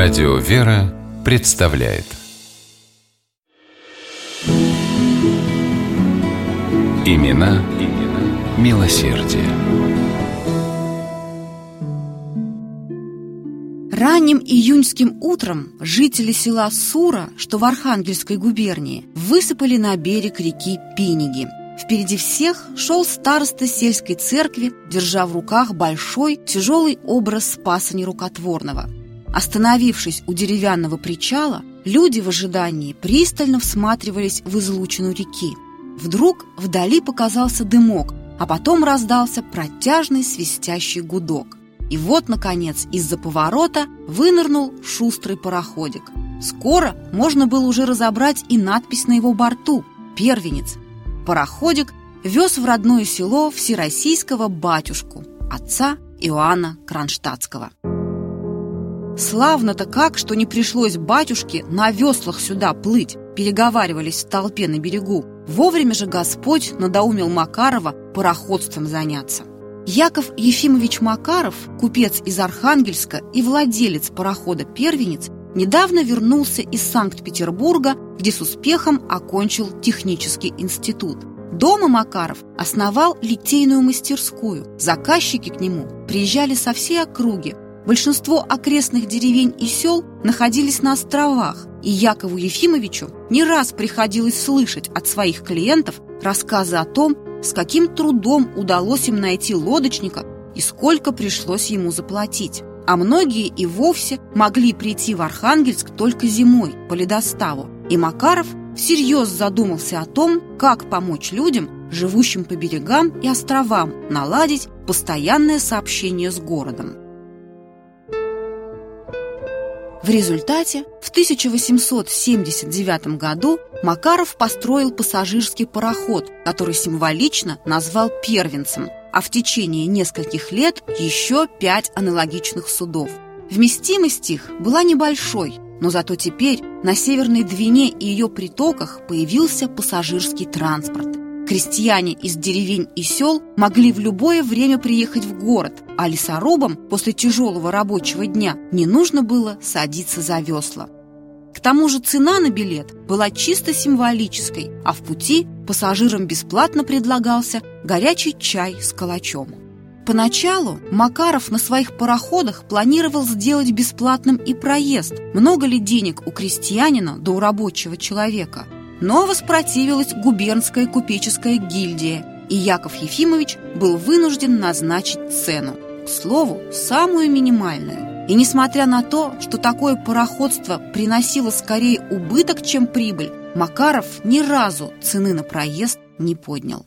Радио «Вера» представляет Имена, имена милосердие. Ранним июньским утром жители села Сура, что в Архангельской губернии, высыпали на берег реки Пиниги. Впереди всех шел староста сельской церкви, держа в руках большой тяжелый образ Спаса Нерукотворного. Остановившись у деревянного причала, люди в ожидании пристально всматривались в излучину реки. Вдруг вдали показался дымок, а потом раздался протяжный свистящий гудок. И вот, наконец, из-за поворота вынырнул шустрый пароходик. Скоро можно было уже разобрать и надпись на его борту «Первенец». Пароходик вез в родное село всероссийского батюшку, отца Иоанна Кронштадтского. Славно-то как, что не пришлось батюшке на веслах сюда плыть, переговаривались в толпе на берегу. Вовремя же Господь надоумил Макарова пароходством заняться. Яков Ефимович Макаров, купец из Архангельска и владелец парохода «Первенец», недавно вернулся из Санкт-Петербурга, где с успехом окончил технический институт. Дома Макаров основал литейную мастерскую. Заказчики к нему приезжали со всей округи. Большинство окрестных деревень и сел находились на островах, и Якову Ефимовичу не раз приходилось слышать от своих клиентов рассказы о том, с каким трудом удалось им найти лодочника и сколько пришлось ему заплатить. А многие и вовсе могли прийти в Архангельск только зимой по ледоставу. И Макаров всерьез задумался о том, как помочь людям, живущим по берегам и островам, наладить постоянное сообщение с городом. В результате в 1879 году Макаров построил пассажирский пароход, который символично назвал первенцем, а в течение нескольких лет еще пять аналогичных судов. Вместимость их была небольшой, но зато теперь на Северной Двине и ее притоках появился пассажирский транспорт. Крестьяне из деревень и сел могли в любое время приехать в город, а лесорубам после тяжелого рабочего дня не нужно было садиться за весла. К тому же цена на билет была чисто символической, а в пути пассажирам бесплатно предлагался горячий чай с калачом. Поначалу Макаров на своих пароходах планировал сделать бесплатным и проезд. Много ли денег у крестьянина да у рабочего человека – но воспротивилась губернская купеческая гильдия, и Яков Ефимович был вынужден назначить цену. К слову, самую минимальную. И несмотря на то, что такое пароходство приносило скорее убыток, чем прибыль, Макаров ни разу цены на проезд не поднял.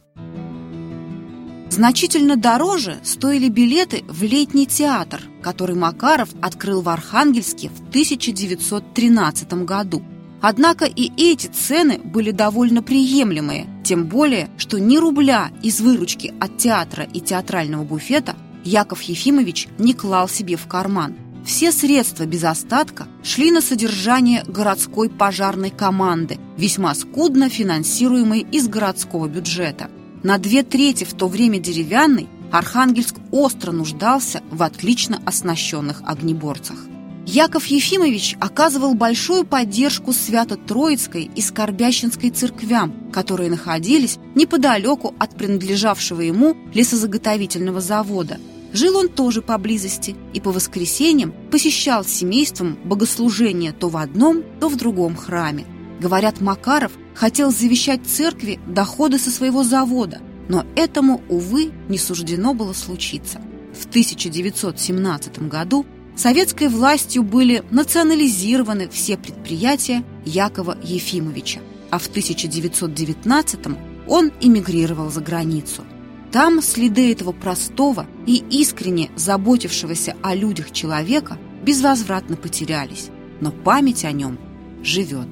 Значительно дороже стоили билеты в летний театр, который Макаров открыл в Архангельске в 1913 году. Однако и эти цены были довольно приемлемые, тем более, что ни рубля из выручки от театра и театрального буфета Яков Ефимович не клал себе в карман. Все средства без остатка шли на содержание городской пожарной команды, весьма скудно финансируемой из городского бюджета. На две трети в то время деревянный Архангельск остро нуждался в отлично оснащенных огнеборцах. Яков Ефимович оказывал большую поддержку Свято-Троицкой и Скорбящинской церквям, которые находились неподалеку от принадлежавшего ему лесозаготовительного завода. Жил он тоже поблизости и по воскресеньям посещал семейством богослужения то в одном, то в другом храме. Говорят, Макаров хотел завещать церкви доходы со своего завода, но этому, увы, не суждено было случиться. В 1917 году советской властью были национализированы все предприятия Якова Ефимовича, а в 1919-м он эмигрировал за границу. Там следы этого простого и искренне заботившегося о людях человека безвозвратно потерялись, но память о нем живет.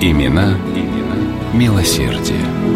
Имена, имена милосердие.